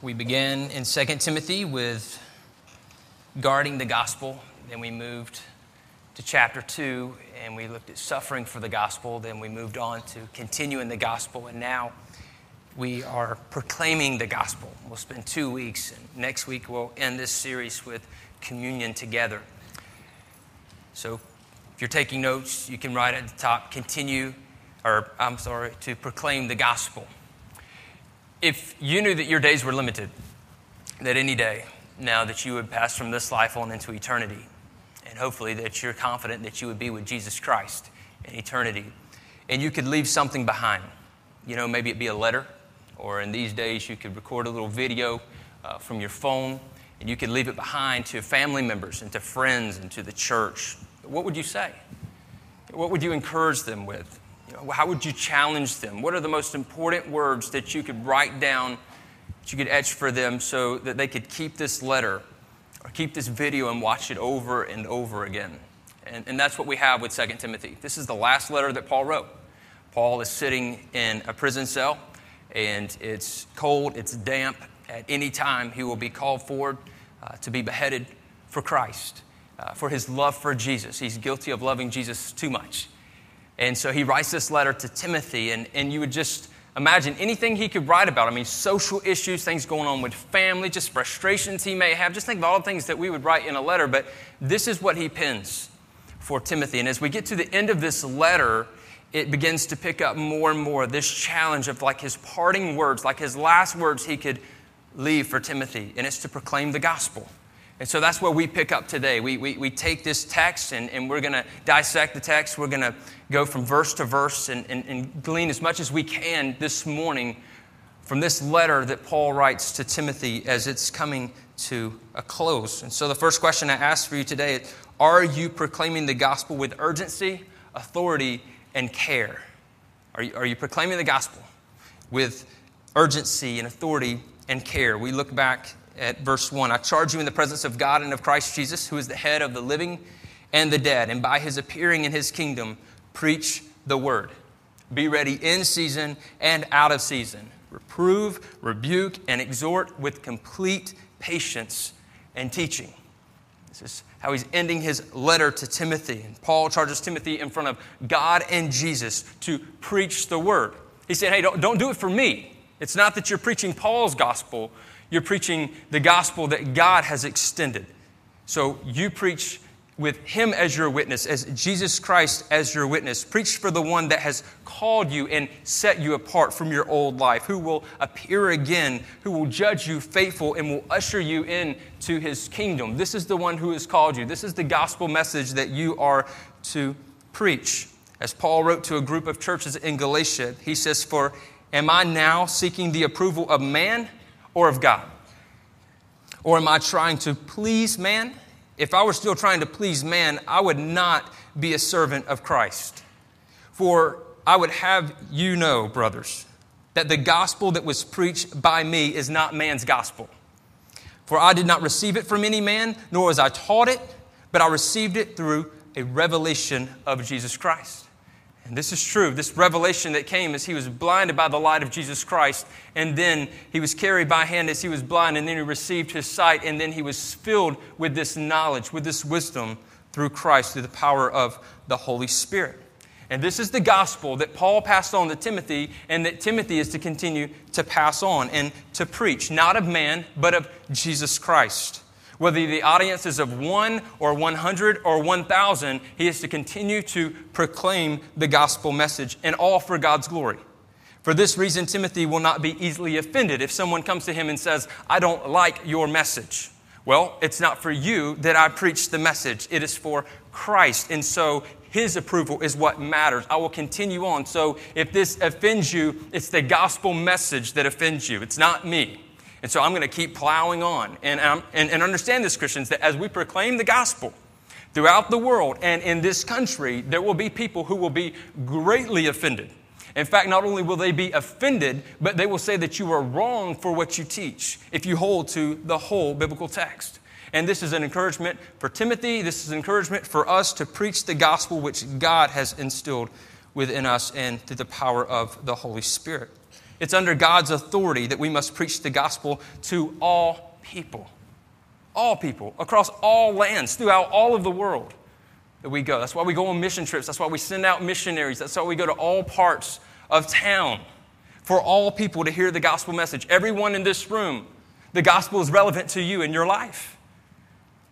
We began in 2 Timothy with guarding the gospel. Then we moved to chapter 2 and we looked at suffering for the gospel. Then we moved on to continuing the gospel. And now we are proclaiming the gospel. We'll spend two weeks. And next week we'll end this series with communion together. So if you're taking notes, you can write at the top continue, or I'm sorry, to proclaim the gospel if you knew that your days were limited, that any day now that you would pass from this life on into eternity, and hopefully that you're confident that you would be with Jesus Christ in eternity, and you could leave something behind. You know, maybe it be a letter, or in these days you could record a little video uh, from your phone, and you could leave it behind to family members and to friends and to the church. What would you say? What would you encourage them with? How would you challenge them? What are the most important words that you could write down, that you could etch for them so that they could keep this letter or keep this video and watch it over and over again? And, and that's what we have with 2 Timothy. This is the last letter that Paul wrote. Paul is sitting in a prison cell, and it's cold, it's damp. At any time, he will be called forward uh, to be beheaded for Christ, uh, for his love for Jesus. He's guilty of loving Jesus too much. And so he writes this letter to Timothy, and, and you would just imagine anything he could write about. I mean, social issues, things going on with family, just frustrations he may have. Just think of all the things that we would write in a letter, but this is what he pens for Timothy. And as we get to the end of this letter, it begins to pick up more and more this challenge of like his parting words, like his last words he could leave for Timothy, and it's to proclaim the gospel. And so that's where we pick up today. We, we, we take this text and, and we're going to dissect the text. We're going to go from verse to verse and, and, and glean as much as we can this morning from this letter that Paul writes to Timothy as it's coming to a close. And so the first question I ask for you today is Are you proclaiming the gospel with urgency, authority, and care? Are you, are you proclaiming the gospel with urgency and authority and care? We look back at verse 1 I charge you in the presence of God and of Christ Jesus, who is the head of the living and the dead, and by his appearing in his kingdom, preach the word. Be ready in season and out of season. Reprove, rebuke, and exhort with complete patience and teaching. This is how he's ending his letter to Timothy. And Paul charges Timothy in front of God and Jesus to preach the word. He said, Hey, don't, don't do it for me. It's not that you're preaching Paul's gospel, you're preaching the gospel that God has extended. So you preach with Him as your witness, as Jesus Christ as your witness. Preach for the one that has called you and set you apart from your old life, who will appear again, who will judge you faithful and will usher you into His kingdom. This is the one who has called you. This is the gospel message that you are to preach. As Paul wrote to a group of churches in Galatia, he says, For am I now seeking the approval of man? Or of God? Or am I trying to please man? If I were still trying to please man, I would not be a servant of Christ. For I would have you know, brothers, that the gospel that was preached by me is not man's gospel. For I did not receive it from any man, nor was I taught it, but I received it through a revelation of Jesus Christ. And this is true. This revelation that came as he was blinded by the light of Jesus Christ, and then he was carried by hand as he was blind, and then he received his sight, and then he was filled with this knowledge, with this wisdom through Christ, through the power of the Holy Spirit. And this is the gospel that Paul passed on to Timothy, and that Timothy is to continue to pass on and to preach, not of man, but of Jesus Christ. Whether the audience is of one or 100 or 1,000, he is to continue to proclaim the gospel message and all for God's glory. For this reason, Timothy will not be easily offended if someone comes to him and says, I don't like your message. Well, it's not for you that I preach the message, it is for Christ. And so his approval is what matters. I will continue on. So if this offends you, it's the gospel message that offends you, it's not me. And so I'm going to keep plowing on. And, um, and, and understand this, Christians, that as we proclaim the gospel throughout the world and in this country, there will be people who will be greatly offended. In fact, not only will they be offended, but they will say that you are wrong for what you teach if you hold to the whole biblical text. And this is an encouragement for Timothy. This is an encouragement for us to preach the gospel which God has instilled within us and through the power of the Holy Spirit. It's under God's authority that we must preach the gospel to all people. All people, across all lands, throughout all of the world that we go. That's why we go on mission trips. That's why we send out missionaries. That's why we go to all parts of town for all people to hear the gospel message. Everyone in this room, the gospel is relevant to you in your life.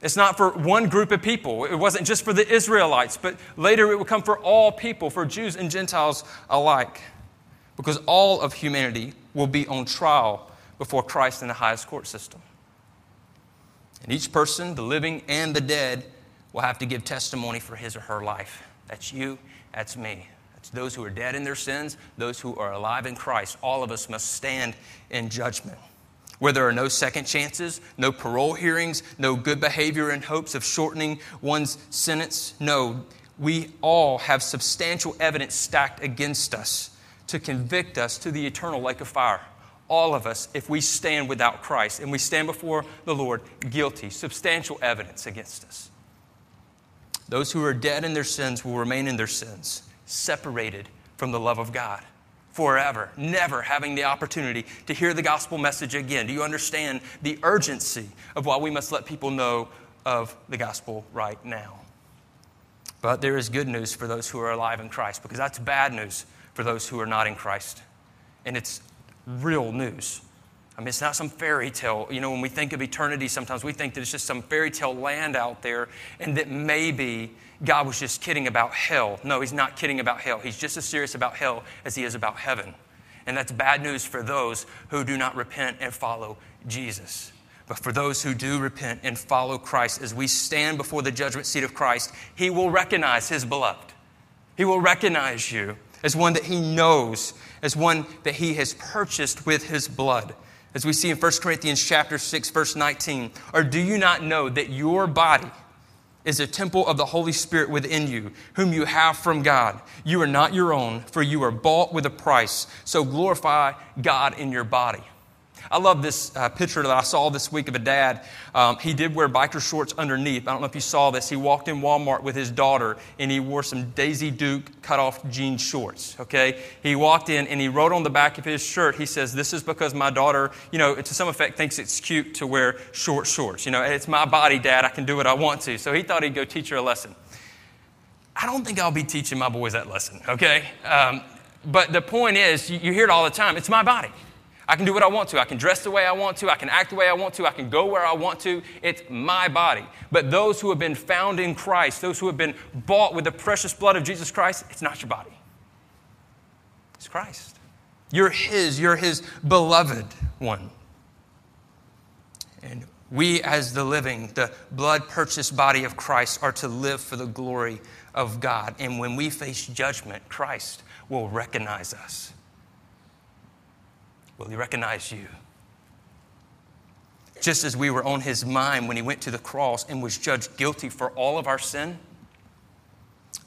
It's not for one group of people. It wasn't just for the Israelites, but later it would come for all people, for Jews and Gentiles alike because all of humanity will be on trial before Christ in the highest court system. And each person, the living and the dead, will have to give testimony for his or her life. That's you, that's me. That's those who are dead in their sins, those who are alive in Christ. All of us must stand in judgment. Where there are no second chances, no parole hearings, no good behavior in hopes of shortening one's sentence. No, we all have substantial evidence stacked against us to convict us to the eternal lake of fire. All of us, if we stand without Christ and we stand before the Lord guilty, substantial evidence against us. Those who are dead in their sins will remain in their sins, separated from the love of God forever, never having the opportunity to hear the gospel message again. Do you understand the urgency of why we must let people know of the gospel right now? But there is good news for those who are alive in Christ because that's bad news for those who are not in Christ. And it's real news. I mean, it's not some fairy tale. You know, when we think of eternity, sometimes we think that it's just some fairy tale land out there and that maybe God was just kidding about hell. No, He's not kidding about hell. He's just as serious about hell as He is about heaven. And that's bad news for those who do not repent and follow Jesus. But for those who do repent and follow Christ, as we stand before the judgment seat of Christ, He will recognize His beloved. He will recognize you as one that he knows, as one that he has purchased with his blood. As we see in 1 Corinthians chapter 6 verse 19, or do you not know that your body is a temple of the Holy Spirit within you, whom you have from God? You are not your own, for you are bought with a price. So glorify God in your body. I love this uh, picture that I saw this week of a dad. Um, he did wear biker shorts underneath. I don't know if you saw this. He walked in Walmart with his daughter and he wore some Daisy Duke cut off jean shorts. Okay? He walked in and he wrote on the back of his shirt, he says, This is because my daughter, you know, to some effect thinks it's cute to wear short shorts. You know, it's my body, dad. I can do what I want to. So he thought he'd go teach her a lesson. I don't think I'll be teaching my boys that lesson, okay? Um, but the point is, you, you hear it all the time it's my body. I can do what I want to. I can dress the way I want to. I can act the way I want to. I can go where I want to. It's my body. But those who have been found in Christ, those who have been bought with the precious blood of Jesus Christ, it's not your body. It's Christ. You're His. You're His beloved one. And we, as the living, the blood purchased body of Christ, are to live for the glory of God. And when we face judgment, Christ will recognize us. Will he recognize you? Just as we were on his mind when he went to the cross and was judged guilty for all of our sin,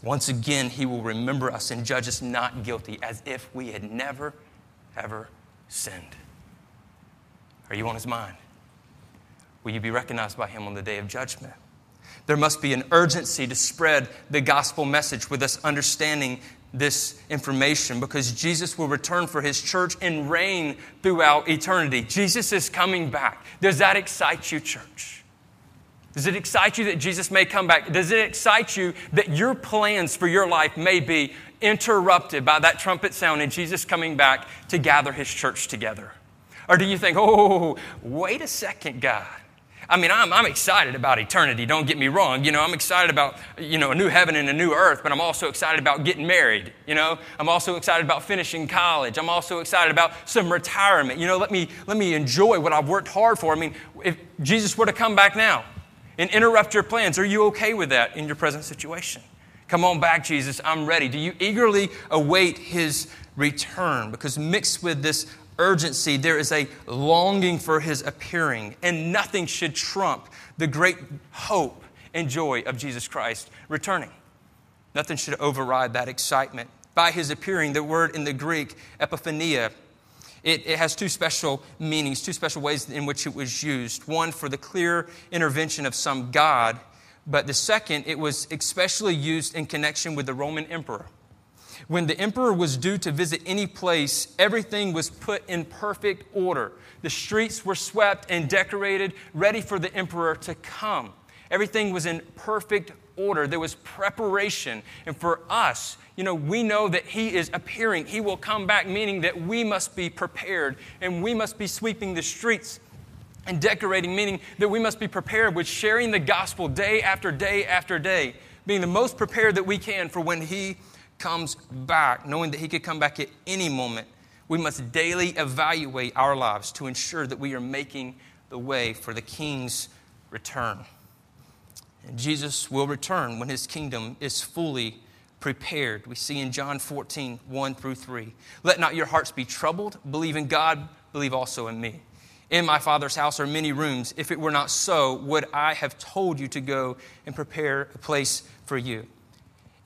once again he will remember us and judge us not guilty as if we had never, ever sinned. Are you on his mind? Will you be recognized by him on the day of judgment? There must be an urgency to spread the gospel message with us understanding this information because Jesus will return for his church and reign throughout eternity. Jesus is coming back. Does that excite you, church? Does it excite you that Jesus may come back? Does it excite you that your plans for your life may be interrupted by that trumpet sound and Jesus coming back to gather his church together? Or do you think, oh, wait a second, God? I mean, I'm, I'm excited about eternity, don't get me wrong. You know, I'm excited about, you know, a new heaven and a new earth, but I'm also excited about getting married. You know, I'm also excited about finishing college. I'm also excited about some retirement. You know, let me, let me enjoy what I've worked hard for. I mean, if Jesus were to come back now and interrupt your plans, are you okay with that in your present situation? Come on back, Jesus, I'm ready. Do you eagerly await his return? Because mixed with this urgency, there is a longing for his appearing, and nothing should trump the great hope and joy of Jesus Christ returning. Nothing should override that excitement. By his appearing, the word in the Greek, epiphania, it, it, has two special meanings, two special ways in which it was used. One, for the clear intervention of some God, but the second, it was especially used in connection with the Roman emperor. When the emperor was due to visit any place, everything was put in perfect order. The streets were swept and decorated, ready for the emperor to come. Everything was in perfect order. There was preparation. And for us, you know, we know that He is appearing. He will come back, meaning that we must be prepared and we must be sweeping the streets and decorating, meaning that we must be prepared with sharing the gospel day after day after day, being the most prepared that we can for when He comes back, knowing that He could come back at any moment. We must daily evaluate our lives to ensure that we are making the way for the King's return. And Jesus will return when his kingdom is fully prepared. We see in John 14, 1 through 3. Let not your hearts be troubled. Believe in God, believe also in me. In my Father's house are many rooms. If it were not so, would I have told you to go and prepare a place for you?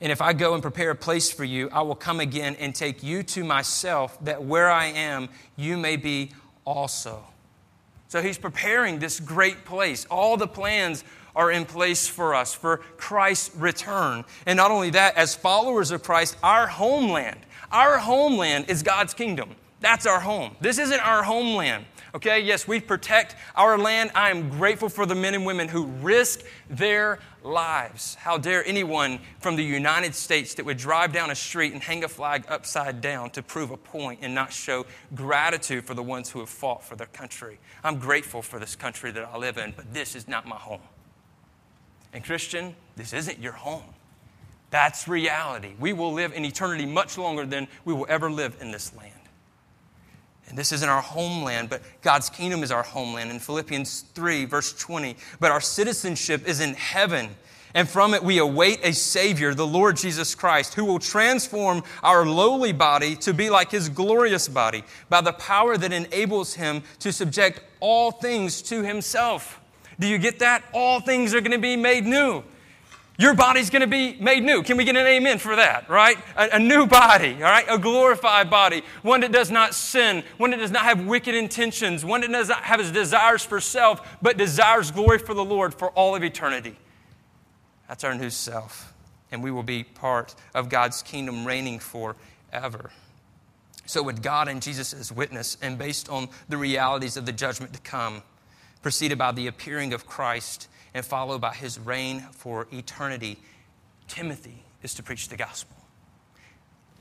And if I go and prepare a place for you, I will come again and take you to myself, that where I am, you may be also. So he's preparing this great place. All the plans are in place for us for Christ's return. And not only that, as followers of Christ, our homeland, our homeland is God's kingdom. That's our home. This isn't our homeland. Okay, yes, we protect our land. I am grateful for the men and women who risk their lives. How dare anyone from the United States that would drive down a street and hang a flag upside down to prove a point and not show gratitude for the ones who have fought for their country? I'm grateful for this country that I live in, but this is not my home. And, Christian, this isn't your home. That's reality. We will live in eternity much longer than we will ever live in this land. And this isn't our homeland, but God's kingdom is our homeland. In Philippians 3, verse 20, but our citizenship is in heaven. And from it we await a Savior, the Lord Jesus Christ, who will transform our lowly body to be like His glorious body by the power that enables Him to subject all things to Himself. Do you get that? All things are going to be made new. Your body's going to be made new. Can we get an amen for that, right? A, a, new body, all right? A glorified body. One that does not sin. One that does not have wicked intentions. One that does not have his desires for self, but desires glory for the Lord for all of eternity. That's our new self. And we will be part of God's kingdom reigning forever. So, with God and Jesus as witness, and based on the realities of the judgment to come, preceded by the appearing of Christ and followed by his reign for eternity. Timothy is to preach the gospel.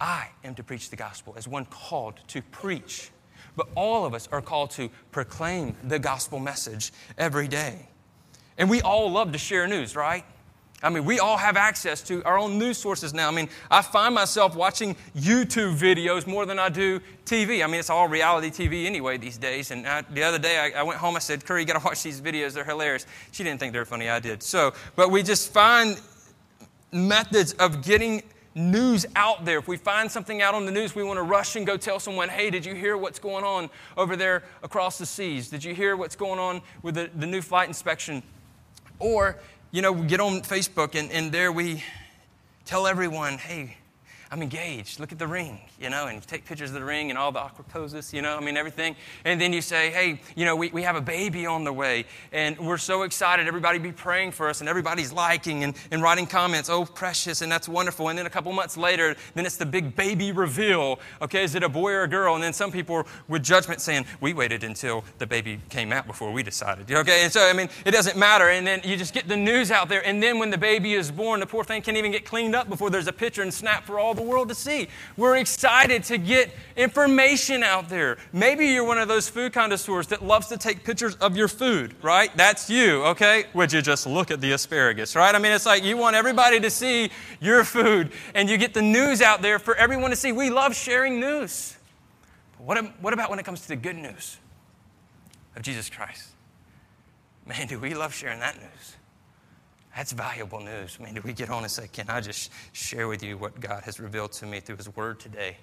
I am to preach the gospel as one called to preach. But all of us are called to proclaim the gospel message every day. And we all love to share news, right? I mean, we all have access to our own news sources now. I mean, I find myself watching YouTube videos more than I do TV. I mean, it's all reality TV anyway these days. And I, the other day, I, I, went home. I said, "Curry, you got to watch these videos. They're hilarious." She didn't think they were funny. I did. So, but we just find methods of getting news out there. If we find something out on the news, we want to rush and go tell someone, hey, did you hear what's going on over there across the seas? Did you hear what's going on with the, the new flight inspection? Or you know, we get on Facebook and, and there we tell everyone, hey, I'm engaged. Look at the ring, you know, and you take pictures of the ring and all the awkward poses, you know, I mean, everything. And then you say, hey, you know, we, we have a baby on the way, and we're so excited. Everybody be praying for us, and everybody's liking and, and writing comments, oh, precious, and that's wonderful. And then a couple months later, then it's the big baby reveal. Okay, is it a boy or a girl? And then some people with judgment saying, we waited until the baby came out before we decided. Okay, and so, I mean, it doesn't matter. And then you just get the news out there, and then when the baby is born, the poor thing can't even get cleaned up before there's a picture and snap for all the world to see. We're excited to get information out there. Maybe you're one of those food connoisseurs that loves to take pictures of your food, right? That's you, okay? Would you just look at the asparagus, right? I mean, it's like you want everybody to see your food and you get the news out there for everyone to see. We love sharing news. But what, what about when it comes to the good news of Jesus Christ? Man, do we love sharing that news? That's valuable news. I mean, do we get on and say, Can I just share with you what God has revealed to me through His Word today?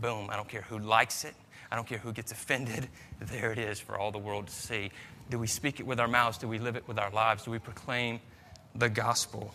Boom. I don't care who likes it, I don't care who gets offended. There it is for all the world to see. Do we speak it with our mouths? Do we live it with our lives? Do we proclaim the gospel?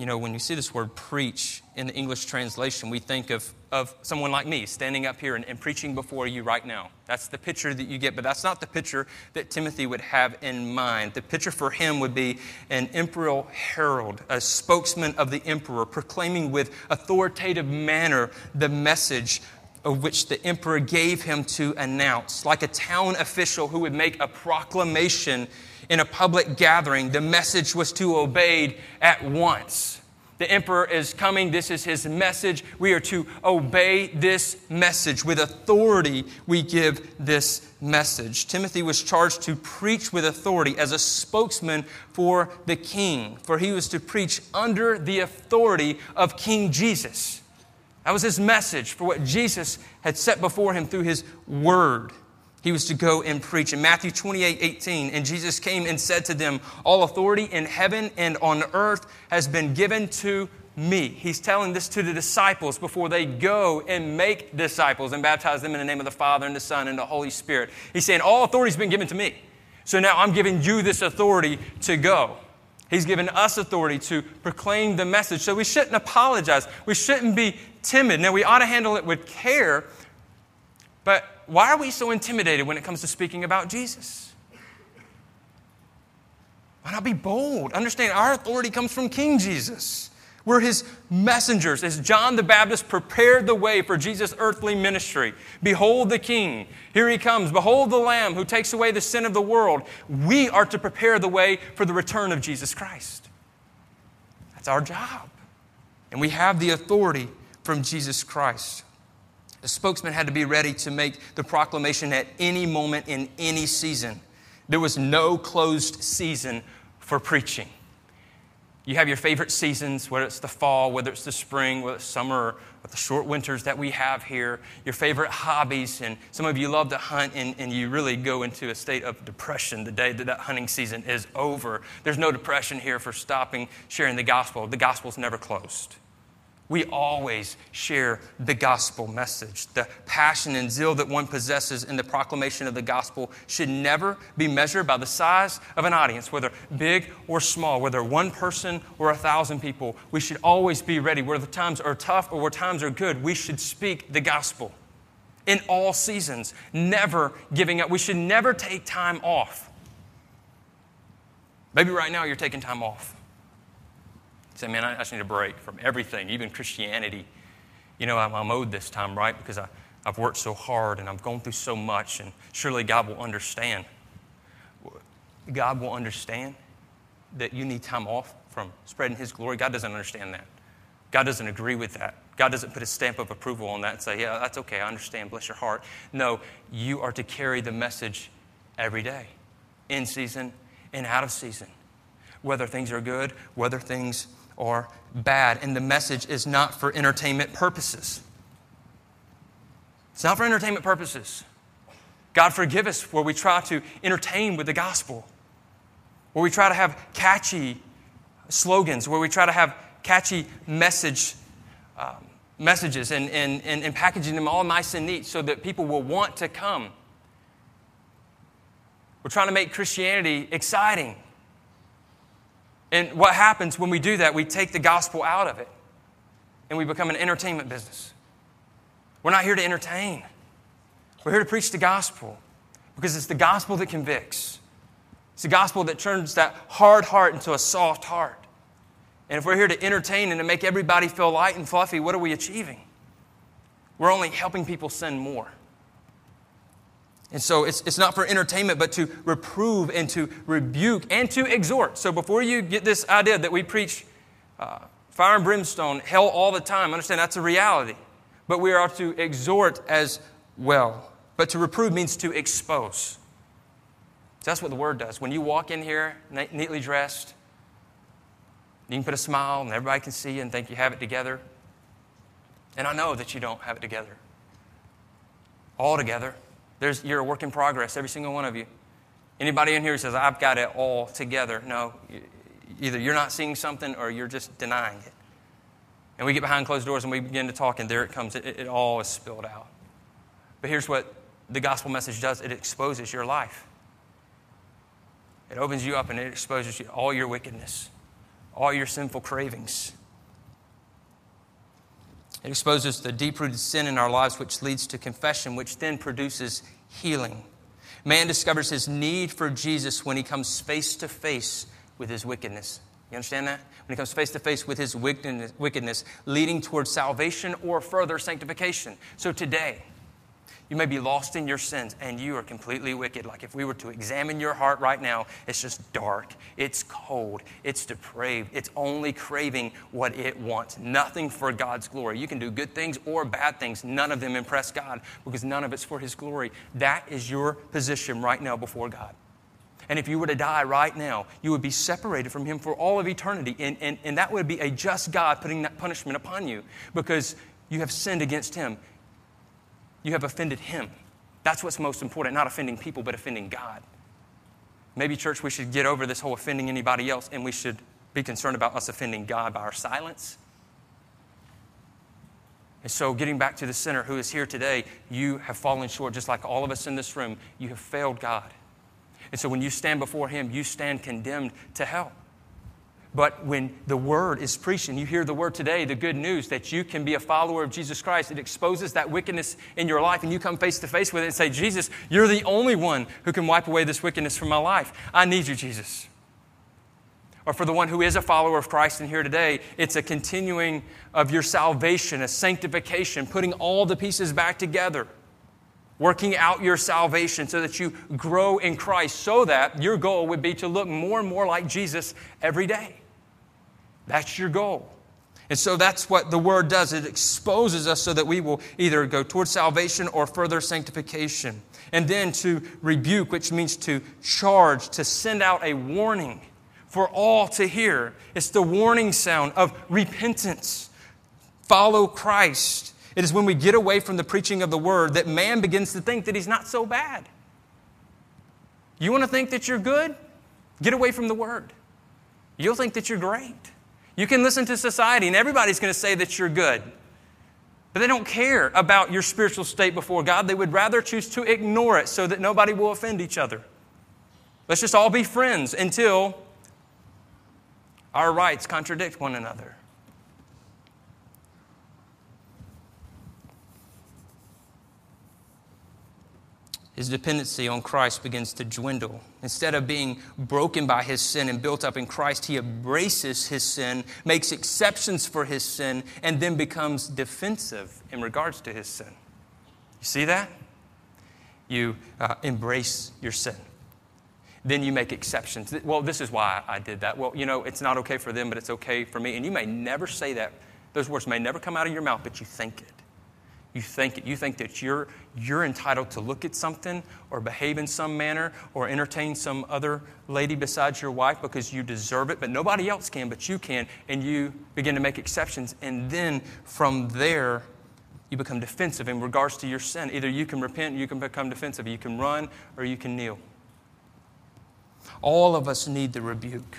You know, when you see this word preach in the English translation, we think of, of someone like me standing up here and, and, preaching before you right now. That's the picture that you get, but that's not the picture that Timothy would have in mind. The picture for him would be an imperial herald, a spokesman of the emperor, proclaiming with authoritative manner the message of which the emperor gave him to announce, like a town official who would make a proclamation in a public gathering. The message was to be obeyed at once. The emperor is coming. This is his message. We are to obey this message. With authority, we give this message. Timothy was charged to preach with authority as a spokesman for the king, for he was to preach under the authority of King Jesus. That was his message for what Jesus had set before him through his word. He was to go and preach. In Matthew 28 18, and Jesus came and said to them, All authority in heaven and on earth has been given to me. He's telling this to the disciples before they go and make disciples and baptize them in the name of the Father and the Son and the Holy Spirit. He's saying, All authority has been given to me. So now I'm giving you this authority to go. He's given us authority to proclaim the message. So we shouldn't apologize. We shouldn't be timid. Now, we ought to handle it with care, but why are we so intimidated when it comes to speaking about Jesus? Why not be bold? Understand, our authority comes from King Jesus. We're his messengers. As John the Baptist prepared the way for Jesus' earthly ministry, behold the King. Here he comes. Behold the Lamb who takes away the sin of the world. We are to prepare the way for the return of Jesus Christ. That's our job. And we have the authority from Jesus Christ. The spokesman had to be ready to make the proclamation at any moment in any season. There was no closed season for preaching. You have your favorite seasons, whether it's the fall, whether it's the spring, whether it's summer, or the short winters that we have here, your favorite hobbies, and some of you love to hunt and, and you really go into a state of depression the day that that hunting season is over. There's no depression here for stopping sharing the gospel. The gospel's never closed we always share the gospel message. The passion and zeal that one possesses in the proclamation of the gospel should never be measured by the size of an audience, whether big or small, whether one person or a thousand people. We should always be ready. Whether the times are tough or where times are good, we should speak the gospel in all seasons, never giving up. We should never take time off. Maybe right now you're taking time off. Say, man, I just need a break from everything, even Christianity. You know, I'm, I'm owed this time, right? Because I, I've worked so hard and I've gone through so much, and surely God will understand. God will understand that you need time off from spreading His glory. God doesn't understand that. God doesn't agree with that. God doesn't put a stamp of approval on that and say, yeah, that's okay, I understand, bless your heart. No, you are to carry the message every day, in season and out of season, whether things are good, whether things or bad. And the message is not for entertainment purposes. It's not for entertainment purposes. God forgive us where we try to entertain with the gospel, where we try to have catchy slogans, where we try to have catchy message, um, messages and, and, and, and packaging them all nice and neat so that people will want to come. We're trying to make Christianity exciting. And what happens when we do that, we take the gospel out of it and we become an entertainment business. We're not here to entertain, we're here to preach the gospel because it's the gospel that convicts. It's the gospel that turns that hard heart into a soft heart. And if we're here to entertain and to make everybody feel light and fluffy, what are we achieving? We're only helping people sin more. And so it's, it's not for entertainment, but to reprove and to rebuke and to exhort. So before you get this idea that we preach uh, fire and brimstone, hell all the time, understand that's a reality. But we are to exhort as well. But to reprove means to expose. So that's what the word does. When you walk in here neatly dressed, you can put a smile and everybody can see you and think you have it together. And I know that you don't have it together. All together. There's, you're a work in progress, every single one of you. Anybody in here who says, I've got it all together? No, either you're not seeing something or you're just denying it. And we get behind closed doors and we begin to talk, and there it comes. It, it all is spilled out. But here's what the gospel message does it exposes your life. It opens you up and it exposes you all your wickedness, all your sinful cravings. It exposes the deep rooted sin in our lives, which leads to confession, which then produces healing. Man discovers his need for Jesus when he comes face to face with his wickedness. You understand that? When he comes face to face with his wickedness, leading towards salvation or further sanctification. So today, you may be lost in your sins and you are completely wicked. Like if we were to examine your heart right now, it's just dark, it's cold, it's depraved, it's only craving what it wants. Nothing for God's glory. You can do good things or bad things, none of them impress God because none of it's for His glory. That is your position right now before God. And if you were to die right now, you would be separated from Him for all of eternity. And, and, and that would be a just God putting that punishment upon you because you have sinned against Him. You have offended Him. That's what's most important, not offending people, but offending God. Maybe, church, we should get over this whole offending anybody else and we should be concerned about us offending God by our silence. And so, getting back to the sinner who is here today, you have fallen short, just like all of us in this room. You have failed God. And so, when you stand before Him, you stand condemned to hell. But when the word is preached and you hear the word today, the good news that you can be a follower of Jesus Christ, it exposes that wickedness in your life and you come face to face with it and say, Jesus, you're the only one who can wipe away this wickedness from my life. I need you, Jesus. Or for the one who is a follower of Christ and here today, it's a continuing of your salvation, a sanctification, putting all the pieces back together working out your salvation so that you grow in Christ, so that your goal would be to look more and more like Jesus every day. That's your goal. And so that's what the word does. It exposes us so that we will either go towards salvation or further sanctification. And then to rebuke, which means to charge, to send out a warning for all to hear. It's the warning sound of repentance. Follow Christ. It is when we get away from the preaching of the word that man begins to think that he's not so bad. You want to think that you're good? Get away from the word. You'll think that you're great. You can listen to society, and everybody's going to say that you're good. But they don't care about your spiritual state before God. They would rather choose to ignore it so that nobody will offend each other. Let's just all be friends until our rights contradict one another. His dependency on Christ begins to dwindle. Instead of being broken by his sin and built up in Christ, he embraces his sin, makes exceptions for his sin, and then becomes defensive in regards to his sin. You see that? You uh, embrace your sin. Then you make exceptions. Well, this is why I did that. Well, you know, it's not okay for them, but it's okay for me. And you may never say that. Those words may never come out of your mouth, but you think it. You think it. You think that you're, you're entitled to look at something or behave in some manner or entertain some other lady besides your wife because you deserve it, but nobody else can, but you can. And you begin to make exceptions. And then from there, you become defensive in regards to your sin. Either you can repent, you can become defensive. You can run or you can kneel. All of us need the rebuke.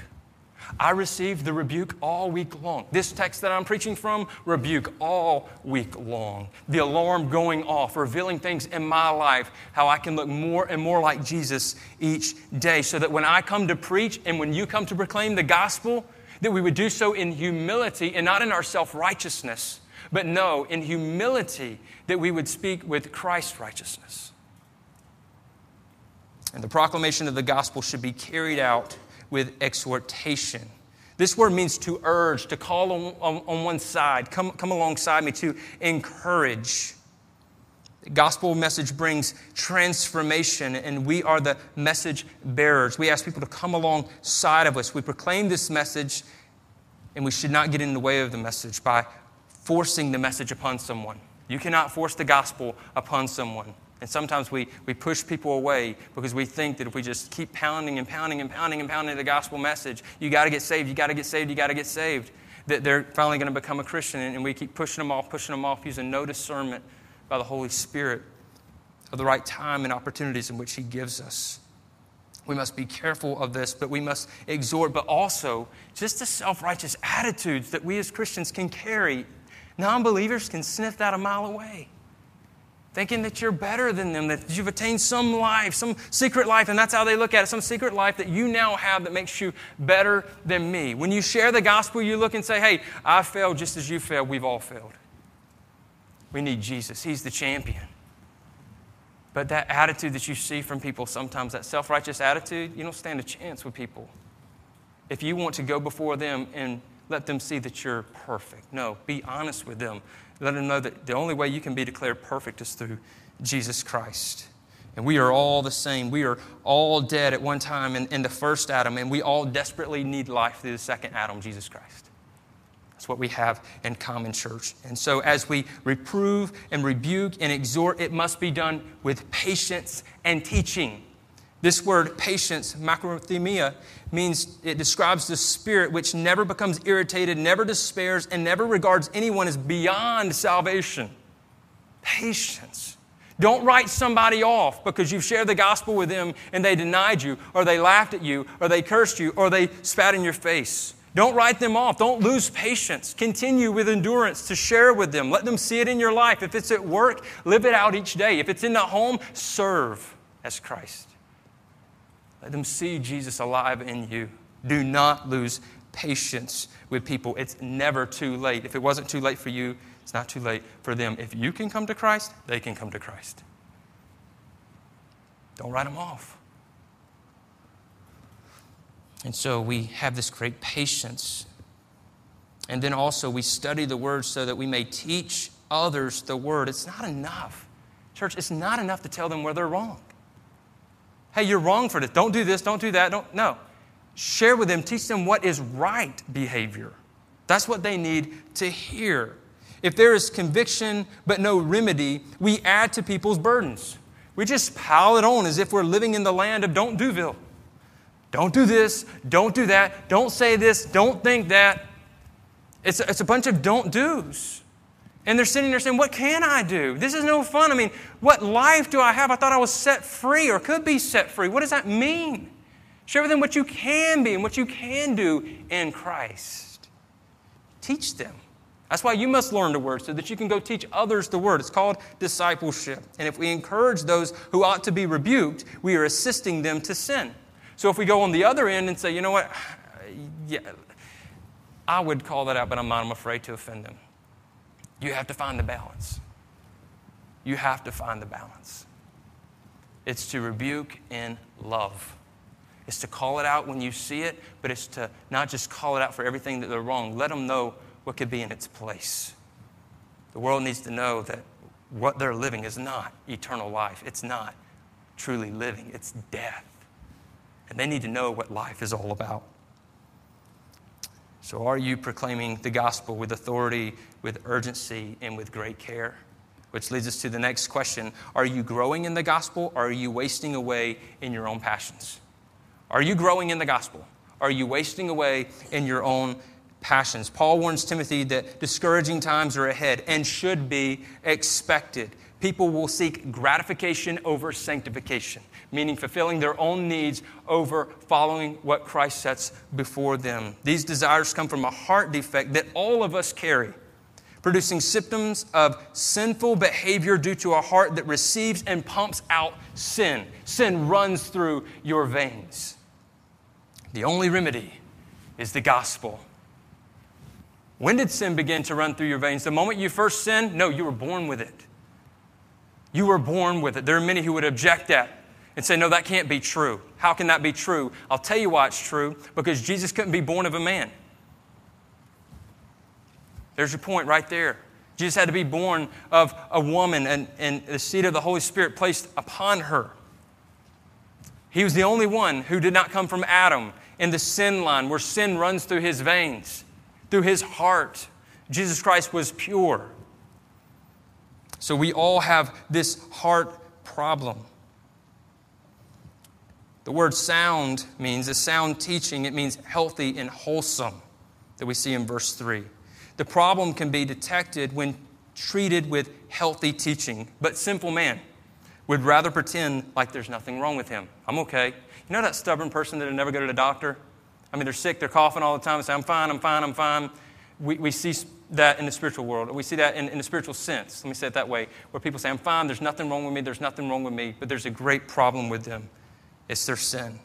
I received the rebuke all week long. This text that I'm preaching from, rebuke all week long. The alarm going off, revealing things in my life, how I can look more and more like Jesus each day, so that when I come to preach and when you come to proclaim the gospel, that we would do so in humility and not in our self righteousness, but no, in humility, that we would speak with Christ's righteousness. And the proclamation of the gospel should be carried out with exhortation. This word means to urge, to call on, on, on one side, come, come alongside me, to encourage. The gospel message brings transformation, and we are the message bearers. We ask people to come alongside of us. We proclaim this message, and we should not get in the way of the message by forcing the message upon someone. You cannot force the gospel upon someone. And sometimes we, we push people away because we think that if we just keep pounding and pounding and pounding and pounding the gospel message, you got to get saved, you got to get saved, you got to get saved, that they're finally going to become a Christian. And we keep pushing them off, pushing them off, using no discernment by the Holy Spirit of the right time and opportunities in which He gives us. We must be careful of this, but we must exhort, but also just the self righteous attitudes that we as Christians can carry. Non believers can sniff that a mile away. Thinking that you're better than them, that you've attained some life, some secret life, and that's how they look at it some secret life that you now have that makes you better than me. When you share the gospel, you look and say, hey, I failed just as you failed. We've all failed. We need Jesus, He's the champion. But that attitude that you see from people sometimes, that self righteous attitude, you don't stand a chance with people. If you want to go before them and let them see that you're perfect, no, be honest with them. Let them know that the only way you can be declared perfect is through Jesus Christ. And we are all the same. We are all dead at one time in, in the first Adam, and we all desperately need life through the second Adam, Jesus Christ. That's what we have in common church. And so, as we reprove and rebuke and exhort, it must be done with patience and teaching. This word patience, macrothemia, means it describes the spirit which never becomes irritated, never despairs, and never regards anyone as beyond salvation. Patience. Don't write somebody off because you've shared the gospel with them and they denied you, or they laughed at you, or they cursed you, or they spat in your face. Don't write them off. Don't lose patience. Continue with endurance to share with them. Let them see it in your life. If it's at work, live it out each day. If it's in the home, serve as Christ. Let them see Jesus alive in you. Do not lose patience with people. It's never too late. If it wasn't too late for you, it's not too late for them. If you can come to Christ, they can come to Christ. Don't write them off. And so we have this great patience. And then also we study the word so that we may teach others the word. It's not enough. Church, it's not enough to tell them where they're wrong. Hey, you're wrong for this. Don't do this, don't do that. Don't no. Share with them, teach them what is right behavior. That's what they need to hear. If there is conviction but no remedy, we add to people's burdens. We just pile it on as if we're living in the land of don't doville. Don't do this, don't do that, don't say this, don't think that. It's a, it's a bunch of don't do's. And they're sitting there saying, What can I do? This is no fun. I mean, what life do I have? I thought I was set free or could be set free. What does that mean? Share with them what you can be and what you can do in Christ. Teach them. That's why you must learn the word so that you can go teach others the word. It's called discipleship. And if we encourage those who ought to be rebuked, we are assisting them to sin. So if we go on the other end and say, you know what, yeah, I would call that out, but I'm not. I'm afraid to offend them. You have to find the balance. You have to find the balance. It's to rebuke in love. It's to call it out when you see it, but it's to not just call it out for everything that they're wrong. Let them know what could be in its place. The world needs to know that what they're living is not eternal life. It's not truly living, it's death. And they need to know what life is all about. So, are you proclaiming the gospel with authority, with urgency, and with great care? Which leads us to the next question Are you growing in the gospel, or are you wasting away in your own passions? Are you growing in the gospel? Are you wasting away in your own passions? Paul warns Timothy that discouraging times are ahead and should be expected. People will seek gratification over sanctification meaning fulfilling their own needs over following what Christ sets before them. These desires come from a heart defect that all of us carry, producing symptoms of sinful behavior due to a heart that receives and pumps out sin. Sin runs through your veins. The only remedy is the gospel. When did sin begin to run through your veins? The moment you first sinned? No, you were born with it. You were born with it. There are many who would object that and say, No, that can't be true. How can that be true? I'll tell you why it's true because Jesus couldn't be born of a man. There's your point right there. Jesus had to be born of a woman and, and the seed of the Holy Spirit placed upon her. He was the only one who did not come from Adam in the sin line where sin runs through his veins, through his heart. Jesus Christ was pure. So we all have this heart problem. The word sound means a sound teaching, it means healthy and wholesome, that we see in verse 3. The problem can be detected when treated with healthy teaching, but simple man would rather pretend like there's nothing wrong with him. I'm okay. You know that stubborn person that'll never go to the doctor? I mean, they're sick, they're coughing all the time, they say, I'm fine, I'm fine, I'm fine. We, we see that in the spiritual world. We see that in, in the spiritual sense. Let me say it that way, where people say, I'm fine, there's nothing wrong with me, there's nothing wrong with me, but there's a great problem with them. It's their sin.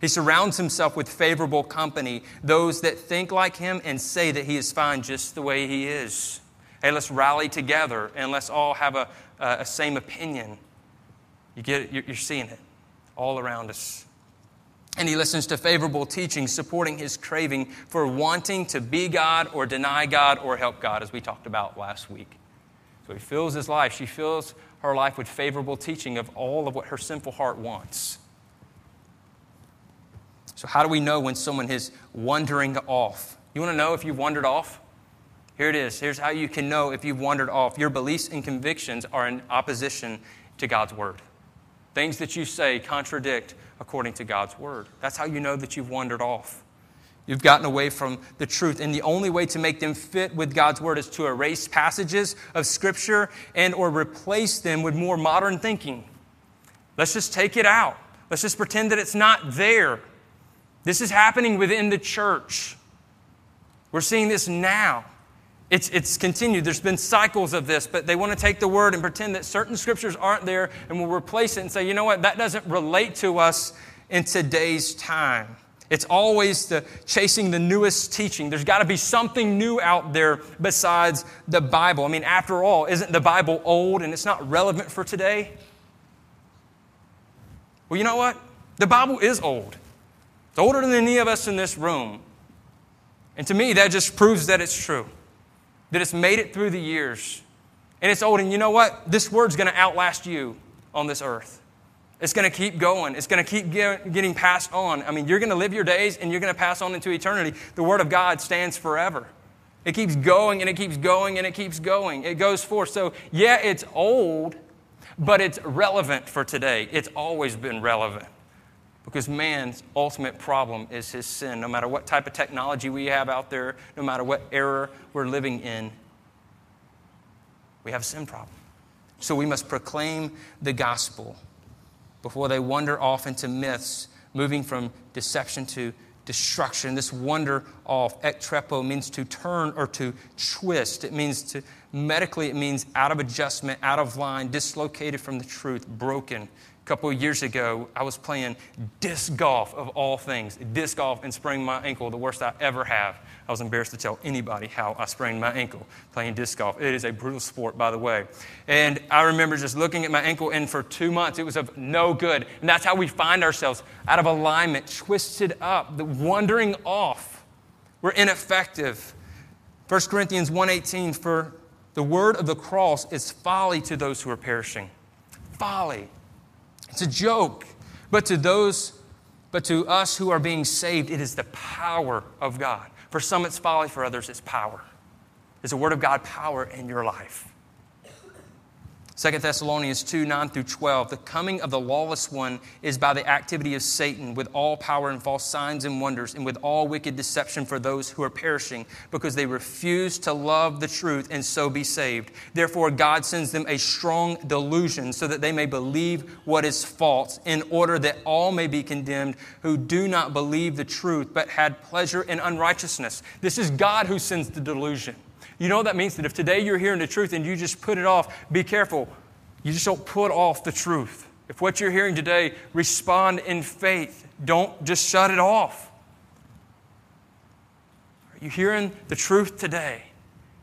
He surrounds himself with favorable company, those that think like him and say that he is fine just the way he is. Hey, let's rally together and let's all have a, a, same opinion. You get it? You're seeing it all around us. And he listens to favorable teaching, supporting his craving for wanting to be God or deny God or help God, as we talked about last week. So he fills his life. She fills her life with favorable teaching of all of what her sinful heart wants. So, how do we know when someone is wandering off? You want to know if you've wandered off? Here it is. Here's how you can know if you've wandered off. Your beliefs and convictions are in opposition to God's word. Things that you say contradict according to God's word. That's how you know that you've wandered off. You've gotten away from the truth. And the only way to make them fit with God's word is to erase passages of scripture and or replace them with more modern thinking. Let's just take it out. Let's just pretend that it's not there. This is happening within the church. We're seeing this now. It's, it's continued. There's been cycles of this, but they want to take the word and pretend that certain scriptures aren't there and will replace it and say, you know what, that doesn't relate to us in today's time. It's always the chasing the newest teaching. There's got to be something new out there besides the Bible. I mean, after all, isn't the Bible old and it's not relevant for today? Well, you know what? The Bible is old. It's older than any of us in this room. And to me, that just proves that it's true, that it's made it through the years. And it's old. And you know what? This word's going to outlast you on this earth. It's going to keep going. It's going to keep getting passed on. I mean, you're going to live your days and you're going to pass on into eternity. The Word of God stands forever. It keeps going and it keeps going and it keeps going. It goes forth. So, yeah, it's old, but it's relevant for today. It's always been relevant. Because man's ultimate problem is his sin. No matter what type of technology we have out there, no matter what era we're living in, we have a sin problem. So we must proclaim the gospel before they wander off into myths, moving from deception to destruction. This wander off, ektrepo, means to turn or to twist. It means to, medically, it means out of adjustment, out of line, dislocated from the truth, broken A couple of years ago, I was playing disc golf of all things. Disc golf and sprained my ankle, the worst I ever have. I was embarrassed to tell anybody how I sprained my ankle playing disc golf. It is a brutal sport, by the way. And I remember just looking at my ankle, and for two months, it was of no good. And that's how we find ourselves out of alignment, twisted up, wandering off. We're ineffective. 1 Corinthians 1:18 for the word of the cross is folly to those who are perishing. Folly. It's a joke. But to those, but to us who are being saved, it is the power of God. For some, it's folly. For others, it's power. Is the Word of God power in your life? 2 Thessalonians 2 9 through 12. The coming of the lawless one is by the activity of Satan with all power and false signs and wonders, and with all wicked deception for those who are perishing, because they refuse to love the truth and so be saved. Therefore, God sends them a strong delusion so that they may believe what is false, in order that all may be condemned who do not believe the truth but had pleasure in unrighteousness. This is God who sends the delusion. You know what that means? That if today you're hearing the truth and you just put it off, be careful. You just don't put off the truth. If what you're hearing today, respond in faith. Don't just shut it off. Are you hearing the truth today?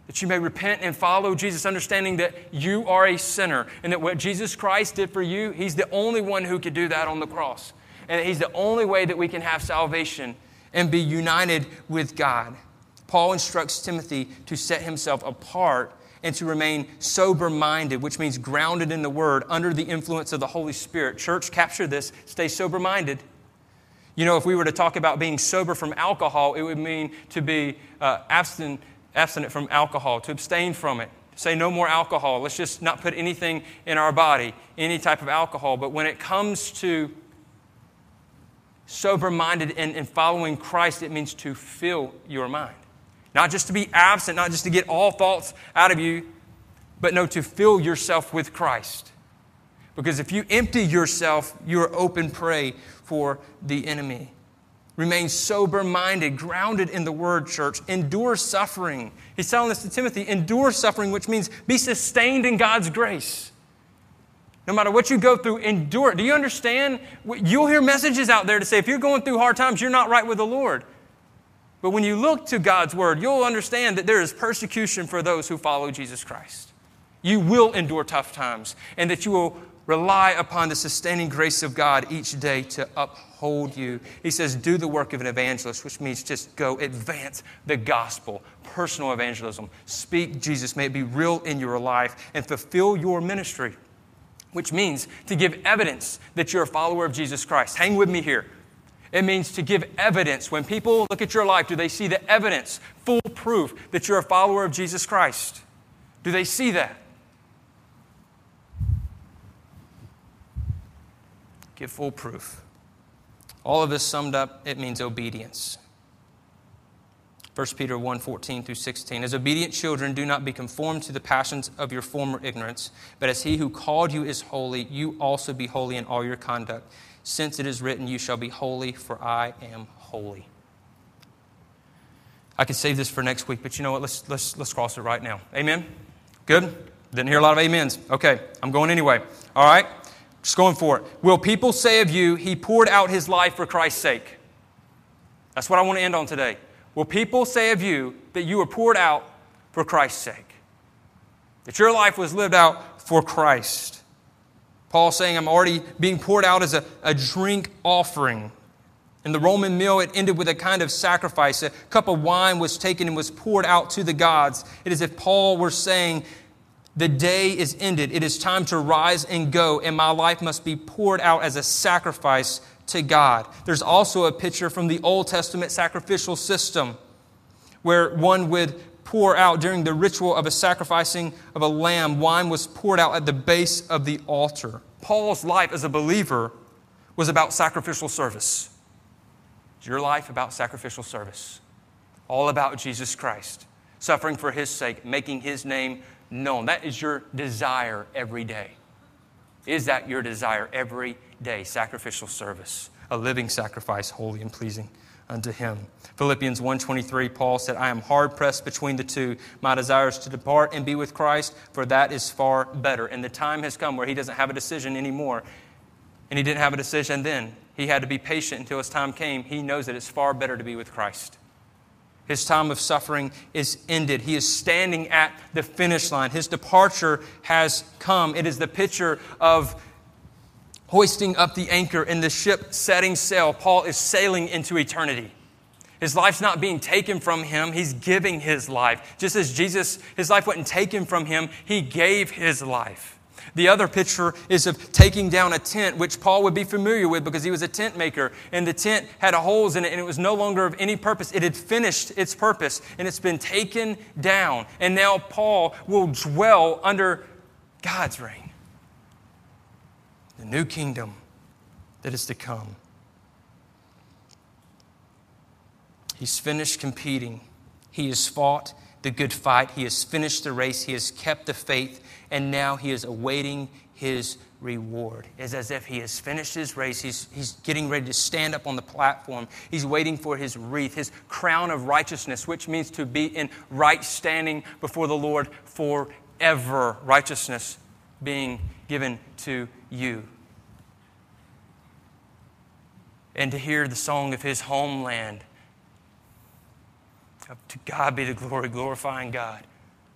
That you may repent and follow Jesus, understanding that you are a sinner and that what Jesus Christ did for you, He's the only one who could do that on the cross. And that He's the only way that we can have salvation and be united with God. Paul instructs Timothy to set himself apart and to remain sober minded, which means grounded in the Word under the influence of the Holy Spirit. Church, capture this stay sober minded. You know, if we were to talk about being sober from alcohol, it would mean to be uh, abstinent, abstinent from alcohol, to abstain from it. Say no more alcohol. Let's just not put anything in our body, any type of alcohol. But when it comes to sober minded and, and following Christ, it means to fill your mind. Not just to be absent, not just to get all thoughts out of you, but no, to fill yourself with Christ. Because if you empty yourself, you are open prey for the enemy. Remain sober minded, grounded in the word, church. Endure suffering. He's telling this to Timothy endure suffering, which means be sustained in God's grace. No matter what you go through, endure it. Do you understand? You'll hear messages out there to say if you're going through hard times, you're not right with the Lord. But when you look to God's word, you'll understand that there is persecution for those who follow Jesus Christ. You will endure tough times, and that you will rely upon the sustaining grace of God each day to uphold you. He says, Do the work of an evangelist, which means just go advance the gospel, personal evangelism. Speak Jesus. May it be real in your life and fulfill your ministry, which means to give evidence that you're a follower of Jesus Christ. Hang with me here. It means to give evidence. When people look at your life, do they see the evidence, full proof that you're a follower of Jesus Christ? Do they see that? Give full proof. All of this summed up, it means obedience. 1 Peter 1 14 through 16. As obedient children, do not be conformed to the passions of your former ignorance, but as he who called you is holy, you also be holy in all your conduct since it is written, You shall be holy, for I am holy. I could save this for next week, but you know what? Let's, let's, let's cross it right now. Amen? Good? Didn't hear a lot of amens. Okay, I'm going anyway. All right? Just going for it. Will people say of you, He poured out His life for Christ's sake? That's what I want to end on today. Will people say of you that you were poured out for Christ's sake? That your life was lived out for Christ? Paul saying, I'm already being poured out as a, a drink offering. In the Roman meal, it ended with a kind of sacrifice. A cup of wine was taken and was poured out to the gods. It is as if Paul were saying, The day is ended. It is time to rise and go, and my life must be poured out as a sacrifice to God. There's also a picture from the Old Testament sacrificial system where one would pour out during the ritual of a sacrificing of a lamb. Wine was poured out at the base of the altar. Paul's life as a believer was about sacrificial service. Is your life about sacrificial service? All about Jesus Christ, suffering for his sake, making his name known. That is your desire every day. Is that your desire every day? Sacrificial service, a living sacrifice, holy and pleasing unto him. Philippians 1:23 Paul said, "I am hard pressed between the two. My desire is to depart and be with Christ, for that is far better." And the time has come where he doesn't have a decision anymore. And he didn't have a decision then. He had to be patient until his time came. He knows that it's far better to be with Christ. His time of suffering is ended. He is standing at the finish line. His departure has come. It is the picture of hoisting up the anchor in the ship setting sail. Paul is sailing into eternity. His life's not being taken from him, he's giving his life. Just as Jesus, his life wasn't taken from him, he gave his life. The other picture is of taking down a tent, which Paul would be familiar with because he was a tent maker. And the tent had holes in it and it was no longer of any purpose. It had finished its purpose and it's been taken down. And now Paul will dwell under God's reign the new kingdom that is to come. He's finished competing. He has fought the good fight. He has finished the race. He has kept the faith. And now he is awaiting his reward. It's as if he has finished his race. He's, he's getting ready to stand up on the platform. He's waiting for his wreath, his crown of righteousness, which means to be in right standing before the Lord forever. Righteousness being given to you. And to hear the song of his homeland. To God be the glory, glorifying God.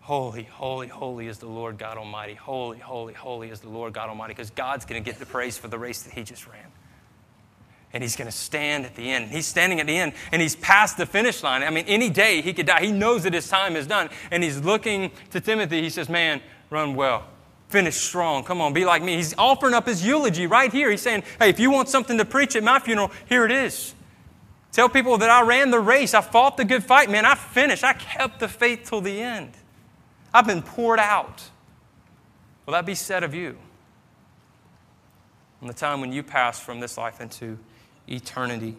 Holy, holy, holy is the Lord God Almighty. Holy, holy, holy is the Lord God Almighty. Because God's going to get the praise for the race that he just ran. And he's going to stand at the end. He's standing at the end and he's past the finish line. I mean, any day he could die. He knows that his time is done. And he's looking to Timothy. He says, Man, run well finish strong. Come on, be like me. He's offering up his eulogy right here. He's saying, hey, if you want something to preach at my funeral, here it is. Tell people that I ran the race. I fought the good fight, man. I finished. I kept the faith till the end. I've been poured out. Will that be said of you? On the time when you pass from this life into eternity.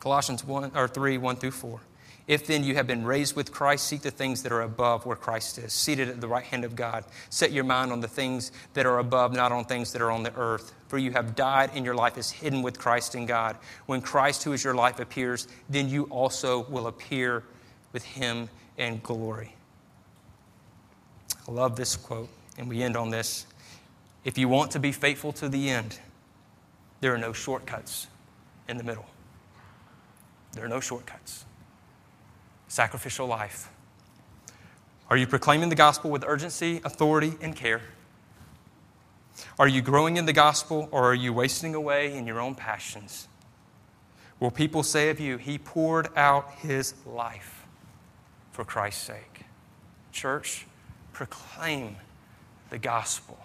Colossians 1 or 3, 1 through 4. If then you have been raised with Christ, seek the things that are above where Christ is, seated at the right hand of God. Set your mind on the things that are above, not on things that are on the earth. For you have died, and your life is hidden with Christ in God. When Christ, who is your life, appears, then you also will appear with him in glory. I love this quote, and we end on this. If you want to be faithful to the end, there are no shortcuts in the middle. There are no shortcuts sacrificial life? Are you proclaiming the gospel with urgency, authority, and care? Are you growing in the gospel or are you wasting away in your own passions? Will people say of you, He poured out His life for Christ's sake? Church, proclaim the gospel.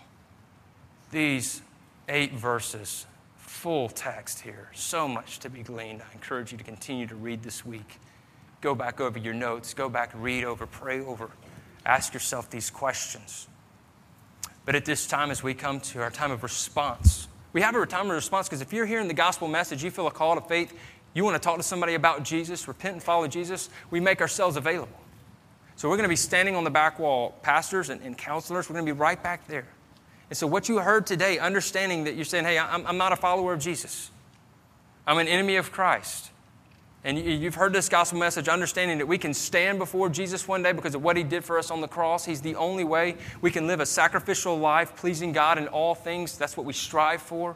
These eight verses, full text here, so much to be gleaned. I encourage you to continue to read this week go back over your notes, go back, read over, pray over, ask yourself these questions. But at this time, as we come to our time of response, we have a time of response because if you're hearing the gospel message, you feel a call to faith, you want to talk to somebody about Jesus, repent and follow Jesus, we make ourselves available. So we're going to be standing on the back wall, pastors and, and counselors, we're going to be right back there. And so, what you heard today, understanding that you're saying, hey, I'm, I'm not a follower of Jesus, I'm an enemy of Christ. And you've heard this gospel message, understanding that we can stand before Jesus one day because of what he did for us on the cross. He's the only way we can live a sacrificial life, pleasing God in all things. That's what we strive for.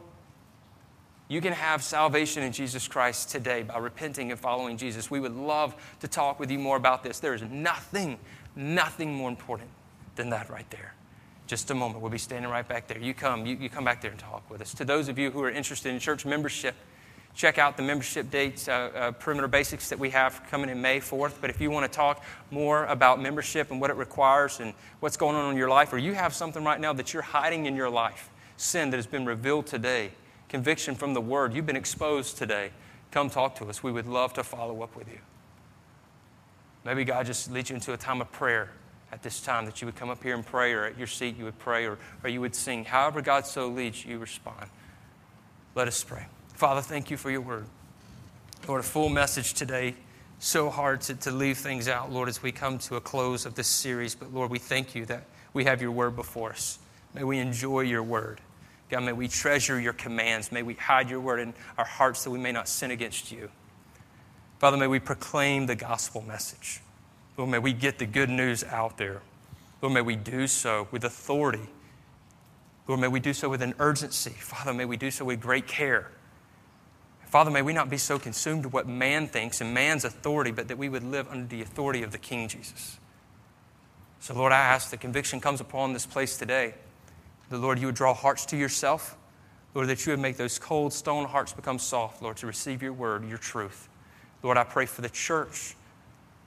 You can have salvation in Jesus Christ today by repenting and following Jesus. We would love to talk with you more about this. There is nothing, nothing more important than that right there. Just a moment. We'll be standing right back there. You come, you, you come back there and talk with us. To those of you who are interested in church membership, check out the membership dates, uh, uh, Perimeter Basics that we have coming in May 4th. But if you want to talk more about membership and what it requires and what's going on in your life, or you have something right now that you're hiding in your life, sin that has been revealed today, conviction from the Word, you've been exposed today, come talk to us. We would love to follow up with you. Maybe God just leads you into a time of prayer at this time that you would come up here and pray, or at your seat you would pray, or, or you would sing. However, God so leads you, respond. Let us pray. Father, thank you for your word. Lord, a full message today. So hard to, to leave things out, Lord, as we come to a close of this series. But Lord, we thank you that we have your word before us. May we enjoy your word. God, may we treasure your commands. May we hide your word in our hearts that we may not sin against you. Father, may we proclaim the gospel message. Lord, may we get the good news out there. Lord, may we do so with authority. Lord, may we do so with an urgency. Father, may we do so with great care. Father, may we not be so consumed with what man thinks and man's authority, but that we would live under the authority of the King Jesus. So, Lord, I ask that conviction comes upon this place today. The Lord, you would draw hearts to yourself. Lord, that you would make those cold stone hearts become soft, Lord, to receive your word, your truth. Lord, I pray for the church.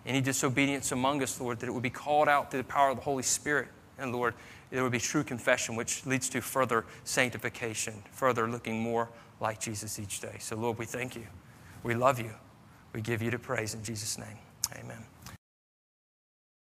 Any disobedience among us, Lord, that it would be called out through the power of the Holy Spirit. And Lord, there would be true confession, which leads to further sanctification, further looking more like Jesus each day. So, Lord, we thank you. We love you. We give you the praise in Jesus' name. Amen.